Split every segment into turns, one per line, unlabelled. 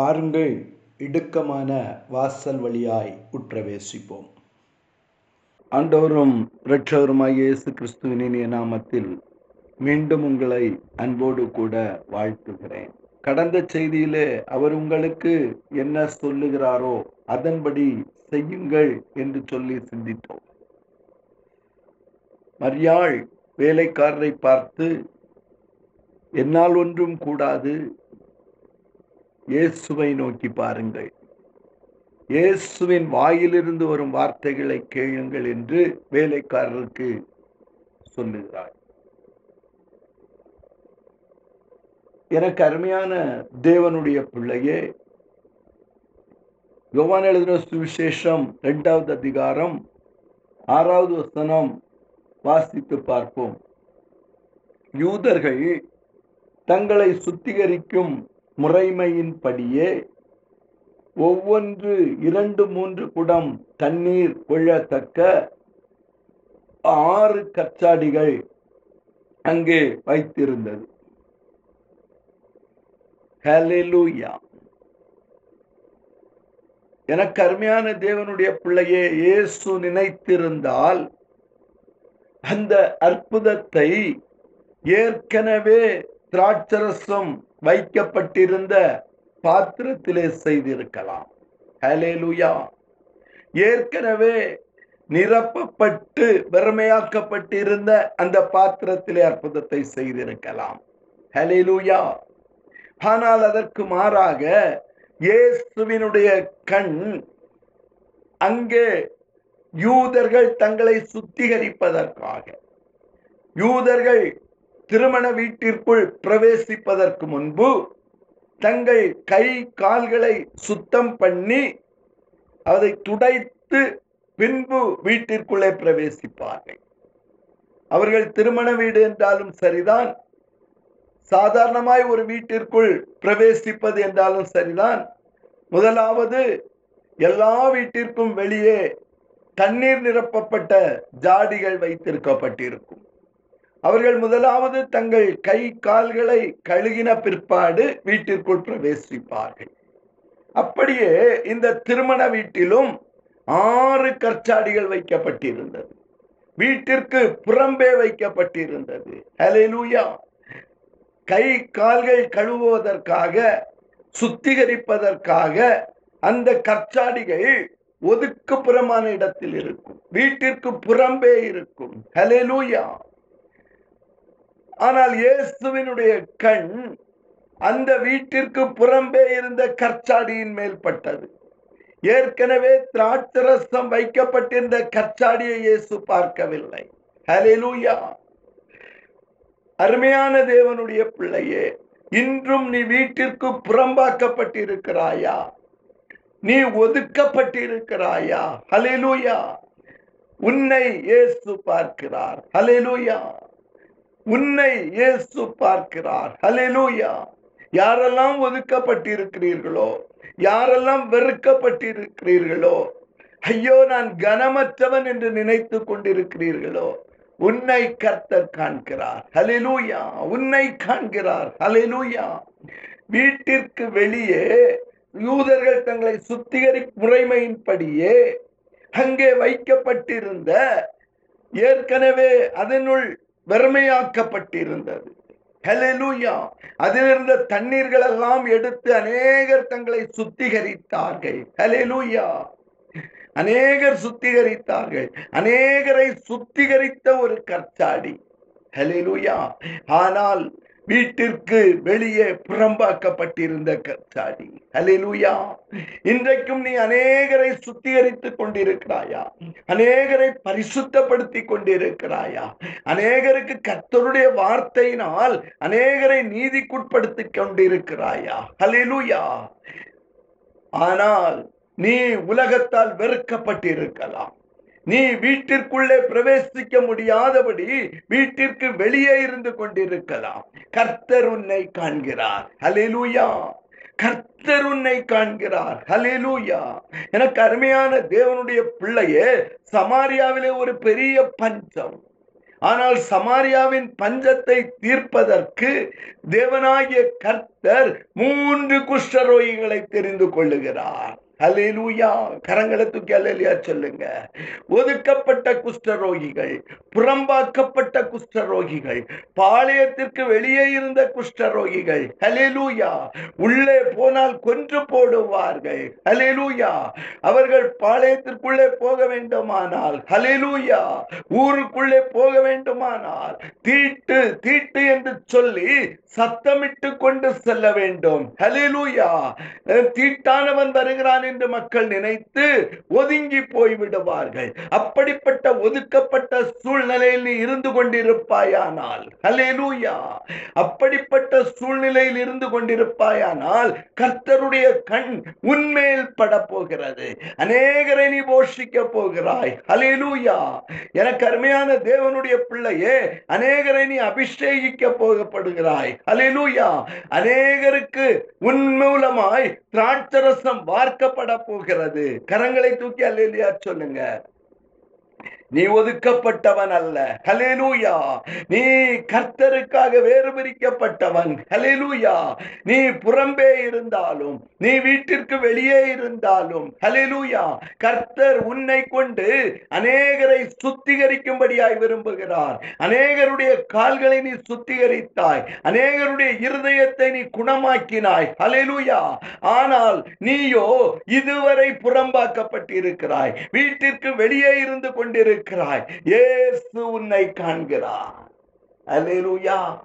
பாருங்கள் இடுக்கமான வாசல் வழியாய் உற்றவேசிப்போம். ஆண்டவரும் இரட்சகருமாகிய இயேசு கிறிஸ்துவின் இனிய நாமத்தில் மீண்டும் உங்களை அன்போடு கூட வாழ்த்துகிறேன். கடந்த செய்தியிலே அவர் உங்களுக்கு என்ன சொல்லுகிறாரோ அதன்படி செய்யுங்கள் என்று சொல்லி சிந்தித்தோம். மரியாள் வேலைக்காரரை பார்த்து என்னால் ஒன்றும் கூடாது இயேசுவை நோக்கி பாருங்கள். இயேசுவின் வாயிலிருந்து வரும் வார்த்தைகளை கேளுங்கள் என்று வேலைக்காரருக்கு சொல்லுகிறார். எனக்கு அருமையான தேவனுடைய பிள்ளையே யோவான் எழுதின சுவிசேஷம் இரண்டாவது அதிகாரம் ஆறாவது வசனம் வாசித்து பார்ப்போம். யூதர்கள் தங்களை சுத்திகரிக்கும் முறைமையின்படியே ஒவ்வொன்று இரண்டு மூன்று குடம் தண்ணீர் கொள்ளத்தக்க ஆறு கச்சாடிகள் அங்கே வைத்திருந்தது. ஹalleluya. எனக்கு அருமையான தேவனுடைய பிள்ளையே இயேசு நினைத்திருந்தால் அந்த அற்புதத்தை ஏற்கனவே திராட்சரசம் வைக்கப்பட்டிருந்த பாத்திரத்திலே செய்திருக்கலாம். ஹலேலுயா ஏற்கனவே நிரப்பப்பட்டு வெறுமையாக்கப்பட்டிருந்த அந்த பாத்திரத்திலே அற்புதத்தை செய்திருக்கலாம். ஹலேலுயா ஆனால் அதற்கு மாறாக இயேசுவினுடைய கண் அங்கே யூதர்கள் தங்களை சுத்திகரிப்பதற்காக யூதர்கள் திருமண வீட்டிற்குள் பிரவேசிப்பதற்கு முன்பு தங்கள் கை கால்களை சுத்தம் பண்ணி அதை துடைத்து பின்பு வீட்டிற்குள்ளே பிரவேசிப்பார்கள். அவர்கள் திருமண வீடு என்றாலும் சரிதான். சாதாரணமாய் ஒரு வீட்டிற்குள் பிரவேசிப்பது என்றாலும் சரிதான். முதலாவது எல்லா வீட்டிற்கும் வெளியே தண்ணீர் நிரப்பப்பட்ட ஜாடிகள் வைத்திருக்கப்பட்டிருக்கும். அவர்கள் முதலாவது தங்கள் கை கால்களை கழுகின பிற்பாடு வீட்டிற்குள் பிரவேசிப்பார்கள். அப்படியே இந்த திருமண வீட்டிலும் ஆறு கற்சாடிகள் வைக்கப்பட்டிருந்தது. வீட்டிற்கு புறம்பே வைக்கப்பட்டிருந்தது. ஹலெலூயா கை கால்கள் கழுவுவதற்காக சுத்திகரிப்பதற்காக அந்த கற்சாடிகள் ஒதுக்குப்புறமான இடத்தில் இருக்கும். வீட்டிற்கு புறம்பே இருக்கும். ஹலெலூயா ஆனால் இயேசுவினுடைய கண் அந்த வீட்டிற்கு புறம்பே இருந்த கற்சாடியின் மேல் பட்டது. ஏற்கனவே திராட்சரசம் வைக்கப்பட்டிருந்த கற்சாடியை இயேசு பார்க்கவில்லை. ஹலிலூயா அருமையான தேவனுடைய பிள்ளையே இன்றும் நீ வீட்டிற்கு புறம்பாக்கப்பட்டிருக்கிறாயா? நீ ஒதுக்கப்பட்டிருக்கிறாயா? ஹலிலூயா உன்னை இயேசு பார்க்கிறார். ஹலிலூயா உன்னை இயேசு பார்க்கிறார். ஹலெலூயா யாரெல்லாம் ஒதுக்கப்பட்டிருக்கிறீர்களோ யாரெல்லாம் வெறுக்கப்பட்டிருக்கிறீர்களோ ஐயோ நான் கனமற்றவன் என்று நினைத்து கொண்டிருக்கிறீர்களோ உன்னை கர்த்தர் காண்கிறார். ஹலெலூயா உன்னை காண்கிறார். ஹலெலூயா வீட்டிற்கு வெளியே யூதர்கள் தங்களை சுத்திகரி முறைமையின்படியே அங்கே வைக்கப்பட்டிருந்த ஏற்கனவே அதனுள் வெறுமையாக்கப்பட்டிருந்தது. ஹலெலூயா அதிலிருந்த தண்ணீர்கள் எல்லாம் எடுத்து அநேகர் தங்களை சுத்திகரித்தார்கள். ஹலெலுயா அநேகர் சுத்திகரித்தார்கள். அநேகரை சுத்திகரித்த ஒரு கற்சாடி ஹலெலுயா ஆனால் வீட்டிற்கு வெளியே புறம்பாக்கப்பட்டிருந்த கத்தாடி அலிலுயா இன்றைக்கும் நீ அநேகரை சுத்திகரித்துக் கொண்டிருக்கிறாயா? அநேகரை பரிசுத்தப்படுத்தி கொண்டிருக்கிறாயா? அநேகருக்கு கர்த்தருடைய வார்த்தையினால் அநேகரை நீதிக்குட்படுத்தி கொண்டிருக்கிறாயா? ஹலெலூயா ஆனால் நீ உலகத்தால் வெறுக்கப்பட்டிருக்கலாம். நீ வீட்டிற்குள்ளே பிரவேசிக்க முடியாதபடி வீட்டிற்கு வெளியே இருந்து கொண்டிருக்கலாம். கர்த்தர் உன்னை காண்கிறார். ஹலெலூயா கர்த்தர் உன்னை காண்கிறார். ஹலேலூயா எனக்கு அருமையான தேவனுடைய பிள்ளையே சமாரியாவிலே ஒரு பெரிய பஞ்சம். ஆனால் சமாரியாவின் பஞ்சத்தை தீர்ப்பதற்கு தேவனாகிய கர்த்தர் மூன்று குஷ்டரோகிகளை தெரிந்து கொள்ளுகிறார். அலையிலூயா கரங்களை தூக்கி அல்லேலியா சொல்லுங்க. ஒதுக்கப்பட்ட குஷ்டரோகிகள் புறம்பாக்கப்பட்ட குஷ்டரோகிகள் பாளையத்திற்கு வெளியே இருந்த குஷ்டரோகிகள் அலையிலூயா உள்ளே போனால் கொன்று போடுவார்கள். அலையிலூயா அவர்கள் பாளையத்திற்குள்ளே போக வேண்டுமானால் அலையிலூயா ஊருக்குள்ளே போக வேண்டுமானால் தீட்டு தீட்டு என்று சொல்லி சத்தமிட்டு கொண்டு செல்ல வேண்டும். ஹalleluya தீட்டானவன் வருகிறான் என்று மக்கள் நினைத்து ஒதுங்கி போய்விடுவார்கள். அப்படிப்பட்ட ஒதுக்கப்பட்ட சூழ்நிலையில் நீ இருந்து கொண்டிருப்பாயானால் ஹalleluya. அப்படிப்பட்ட சூழ்நிலையில் இருந்து கொண்டிருப்பாயானால் கர்த்தருடைய கண் உண்மையில் பட போகிறது அநேகரை நீ போஷிக்க போகிறாய் ஹalleluya. எனக்கு அருமையான தேவனுடைய பிள்ளையே அநேகரை நீ அபிஷேகிக்க போகப்படுகிறாய் ஹalleluya. அநேகருக்கு உன் மூலமாய் திராட்சரசம் வார்க்கப்பட போகிறது. கரங்களை தூக்கி அல்லேலியா சொல்லுங்க. நீ ஒதுக்கப்பட்டவன் அல்ல. ஹலேலூயா நீ கர்த்தருக்காக வேறு பிரிக்கப்பட்டவன் ஹலேலூயா நீ புறம்பே இருந்தாலும் நீ வீட்டிற்கு வெளியே இருந்தாலும் ஹலேலூயா கர்த்தர் உன்னை கொண்டு அநேகரை சுத்திகரிக்கும்படியாய் விரும்புகிறார். அநேகருடைய கால்களை நீ சுத்திகரித்தாய். அநேகருடைய இருதயத்தை நீ குணமாக்கினாய். ஹலேலூயா ஆனால் நீயோ இதுவரை புறம்பாக்கப்பட்டிருக்கிறாய். வீட்டிற்கு வெளியே இருந்து கொண்டிருக்கிறாய். இயேசு உன்னை காண்கிறார். ஹalleluya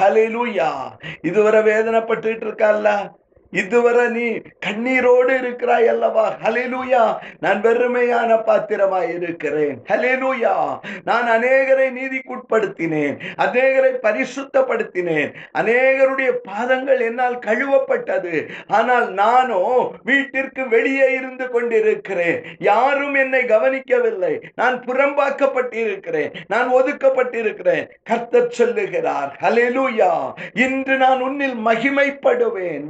ஹalleluya இதுவரை வேதனைப்பட்டு இருக்கல்ல? இதுவரை நீ கண்ணீரோடு இருக்கிறாய் அல்லவா? ஹலிலூயா நான் வெறுமையான பாத்திரமாய் இருக்கிறேன். ஹலிலூயா நான் அநேகரை நீதிக்குட்படுத்தினேன். அநேகரை பரிசுத்தப்படுத்தினேன். அநேகருடைய பாதங்கள் என்னால் கழுவப்பட்டது. ஆனால் நானோ வீட்டிற்கு வெளியே இருந்து கொண்டிருக்கிறேன். யாரும் என்னை கவனிக்கவில்லை. நான் புறம்பாக்கப்பட்டிருக்கிறேன். நான் ஒதுக்கப்பட்டிருக்கிறேன். கர்த்தர் சொல்லுகிறார். ஹலிலூயா இன்று நான் உன்னில் மகிமைப்படுவேன்.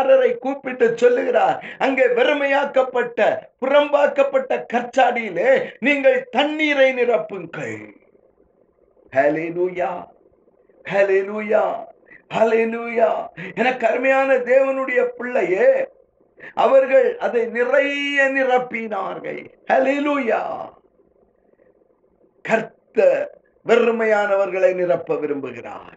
வேலைக்காரரை கூப்பிட்டு சொல்லுகிறார். அங்கே வெறுமையாக்கப்பட்ட புறம்பாக்கப்பட்ட கற்சாடியிலே நீங்கள் தண்ணீரை நிரப்புங்கள். ஹalleluya ஹalleluya ஹalleluya எனக்கு அருமையான தேவனுடைய பிள்ளையே அவர்கள் அதை நிறைய நிரப்பினார்கள். ஹalleluya கர்த்தர் வெறுமையானவர்களை நிரப்ப விரும்புகிறார்.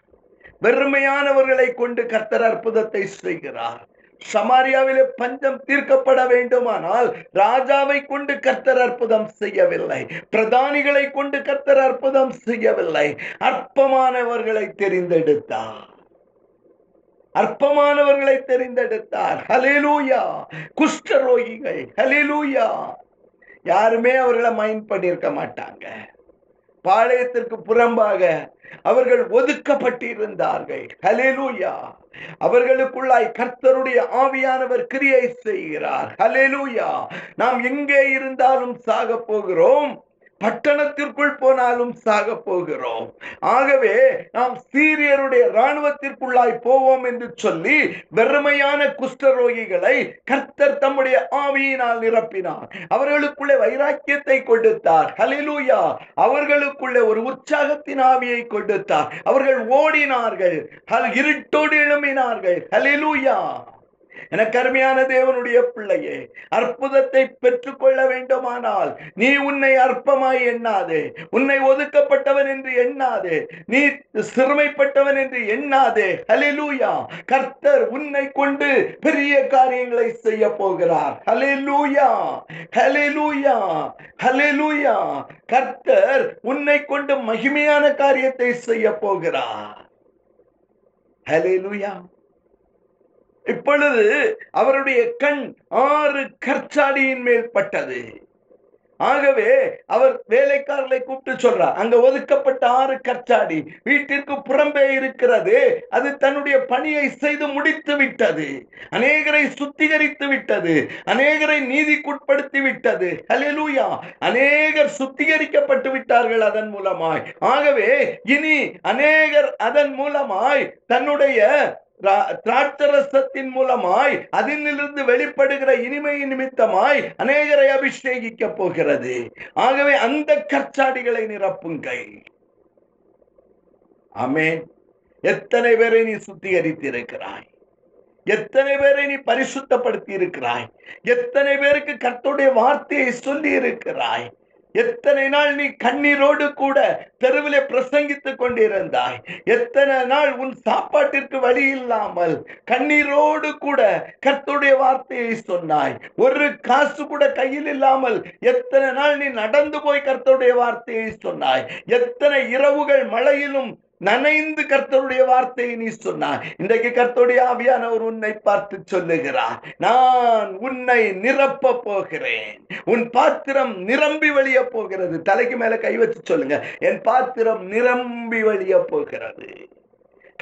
வெறுமையானவர்களை கொண்டு கர்த்தர் அற்புதத்தை செய்கிறார். சமாரியாவிலே பஞ்சம் தீர்க்கப்பட வேண்டுமானால் ராஜாவை கொண்டு கர்த்தர் அற்புதம் செய்யவில்லை. பிரதானிகளை கொண்டு கர்த்தர் அற்புதம் செய்யவில்லை. அற்பமானவர்களை தெரிந்தெடுத்தார். அற்பமானவர்களை தெரிந்தெடுத்தார். ஹலிலூயா குஷ்டரோகிகள். ஹலிலூயா யாருமே அவர்களை மைண்ட் பண்ணியிருக்க மாட்டாங்க. பாளையத்திற்கு புறம்பாக அவர்கள் ஒதுக்கப்பட்டிருந்தார்கள். ஹலேலூயா அவர்களுக்குள்ளாய் கர்த்தருடைய ஆவியானவர் கிரியை செய்கிறார். ஹலேலூயா நாம் எங்கே இருந்தாலும் சாக போகிறோம். பட்டணத்திற்குள் போனாலும் சாக போகிறோம். ஆகவே நாம் சீரியருடைய இராணுவத்திற்குள்ளாய் போவோம் என்று சொல்லி வெறுமையான குஷ்டரோகிகளை கர்த்தர் தம்முடைய ஆவியினால் நிரப்பினார். அவர்களுக்குள்ளே வைராக்கியத்தை கொடுத்தார். ஹலிலூயா அவர்களுக்குள்ளே ஒரு உற்சாகத்தின் ஆவியை கொடுத்தார். அவர்கள் ஓடினார்கள். இருட்டோடு எழும்பினார்கள். ஹலிலூயா எனக்கு அருமையான தேவனுடைய பிள்ளையே அற்புதத்தை பெற்றுக்கொள்ள வேண்டுமானால் நீ உன்னை அற்பமாய் எண்ணாதே உன்னை ஒதுக்கப்பட்டவன் என்று எண்ணாதே நீ சிறுமைப்பட்டவன் என்று எண்ணாதே. ஹலிலூயா கர்த்தர் உன்னை கொண்டு பெரிய காரியங்களை செய்ய போகிறார். ஹலிலூயா ஹலிலூயா ஹலிலூயா கர்த்தர் உன்னை கொண்டு மகிமையான காரியத்தை செய்ய போகிறார். ஹலிலூயா இப்பொழுது அவருடைய கண் ஆறு கற்சாடியின் மேல் பட்டது. ஆகவே அவர் வேலைக்காரர்களை கூப்பிட்டு சொல்றார் அங்க ஒதுக்கப்பட்ட ஆறு கற்சாடி வீட்டிற்கு புறம்பே இருக்கிறது. அது தன்னுடைய பணியை செய்து முடித்து விட்டது. அநேகரை சுத்திகரித்து விட்டது. அநேகரை நீதிக்குட்படுத்தி விட்டது. ஹalleluya. அநேகர் சுத்திகரிக்கப்பட்டு விட்டார்கள் அதன் மூலமாய். ஆகவே இனி அநேகர் அதன் மூலமாய் தன்னுடைய திராட்சரசத்தின் மூலமாய் அதிலிருந்து வெளிப்படுகிற இனிமை நிமித்தமாய் அநேகரை அபிஷேகிக்க போகிறது. ஆகவே அந்த கற்சாடிகளை நிரப்புங்கள். அமே எத்தனை பேரை நீ சுத்திகரித்து இருக்கிறாய் எத்தனை பேரை நீ பரிசுத்தப்படுத்தி இருக்கிறாய் எத்தனை பேருக்கு கர்த்தருடைய வார்த்தையை சொல்லி இருக்கிறாய் எத்தனை நாள் நீ கண்ணீரோடு கூட தெருவிலே பிரசங்கித்துக் கொண்டிருந்தாய்? எத்தனை நாள் உன் சாப்பாட்டிற்கு வழி இல்லாமல் கண்ணீரோடு கூட கர்த்துடைய வார்த்தையை சொன்னாய்? ஒரு காசு கூட கையில் இல்லாமல் எத்தனை நாள் நீ நடந்து போய் கர்த்தருடைய வார்த்தையை சொன்னாய்? எத்தனை இரவுகள் மழையிலும் நனைந்து கர்த்தருடைய வார்த்தையை நீ சொன்னாய். இன்றைக்கு கர்த்தருடைய ஆவியானவர் உன்னை பார்த்து சொல்லுகிறார். நான் உன்னை நிரப்ப போகிறேன். உன் பாத்திரம் நிரம்பி வழிய போகிறது. தலைக்கு மேல கை வச்சு சொல்லுங்க. என் பாத்திரம் நிரம்பி வழிய போகிறது.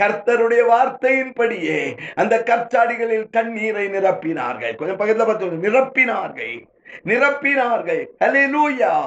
கர்த்தருடைய வார்த்தையின்படியே அந்த கற்சாடிகளில் தண்ணீரை நிரப்பினார்கள். கொஞ்சம் பக்கத்துல பார்த்து நிரப்பினார்கள். நிரப்பினார்கள். ஹalleluya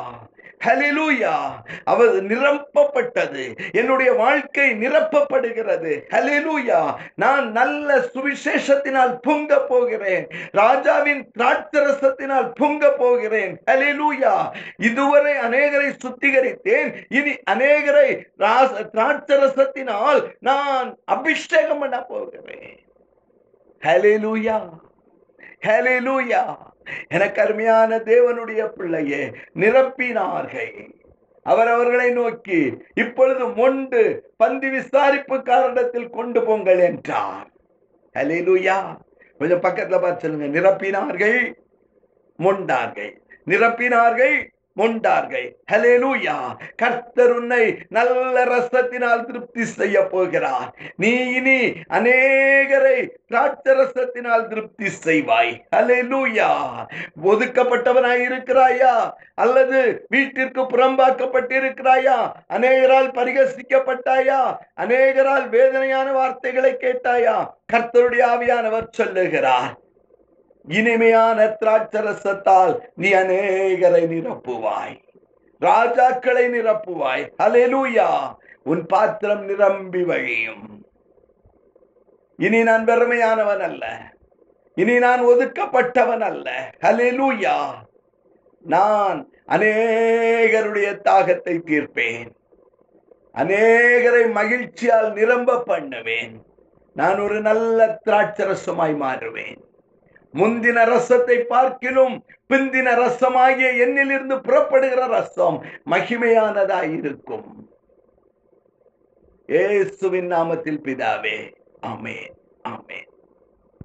ஹலிலூயா அவர் நிரப்பப்பட்டது. என்னுடைய வாழ்க்கை நிரப்பப்படுகிறது. ஹலிலூயா நான் நல்ல சுவிசேஷத்தினால் பொங்க போகிறேன். ராஜாவின் திராட்சரசத்தினால் பொங்க போகிறேன். ஹலிலூயா இதுவரை அநேகரை சுத்திகரித்தேன். இனி அநேகரை ராச- திராட்சரசத்தினால் நான் அபிஷேகம் பண்ண போகிறேன். ஹலிலூயா ஹலிலூயா எனக்கு அருமையான தேவனுடைய பிள்ளையே நிரப்பினார்கள். அவர் அவர்களை நோக்கி இப்பொழுது மொண்டு பந்தி விசாரிப்பு காரணத்தில் கொண்டு போங்கள் என்றார். ஹalleluya. கொஞ்சம் பக்கத்துல பார்த்து சொல்லுங்க. நிரப்பினார்கள் மொண்டார்கள். நிரப்பினார்கள் மொண்டார்கள். ஹalleluya கர்த்தர் உன்னை நல்ல ரசத்தினால் திருப்தி செய்ய போகிறார். நீ இனி அநேகரை திராட்ச ரசத்தினால் திருப்தி செய்வாய். ஹalleluya ஒதுக்கப்பட்டவனாய் இருக்கிறாயா? அல்லது வீட்டிற்கு புறம்பாக்கப்பட்டிருக்கிறாயா? அநேகரால் பரிகசிக்கப்பட்டாயா? அநேகரால் வேதனையான வார்த்தைகளை கேட்டாயா? கர்த்தருடைய ஆவியானவர் சொல்லுகிறார். இனிமையான திராட்சரசத்தால் நீ அநேகரை நிரப்புவாய். ராஜாக்களை நிரப்புவாய். ஹalleluya. உன் பாத்திரம் நிரம்பி வழியும். இனி நான் பெருமையானவன் அல்ல. இனி நான் ஒதுக்கப்பட்டவன் அல்ல. ஹலெலூயா நான் அநேகருடைய தாகத்தை தீர்ப்பேன். அநேகரை மகிழ்ச்சியால் நிரம்ப பண்ணுவேன். நான் ஒரு நல்ல திராட்சரசமாய் மாறுவேன். முந்தின ரசத்தை பார்க்கிலும் பிந்தின ரசமாகிய என்னிலிருந்து புறப்படுகிற ரசம் மகிமையானதாய் இருக்கும். ஏசுவின் நாமத்தில் பிதாவே ஆமென் ஆமென்.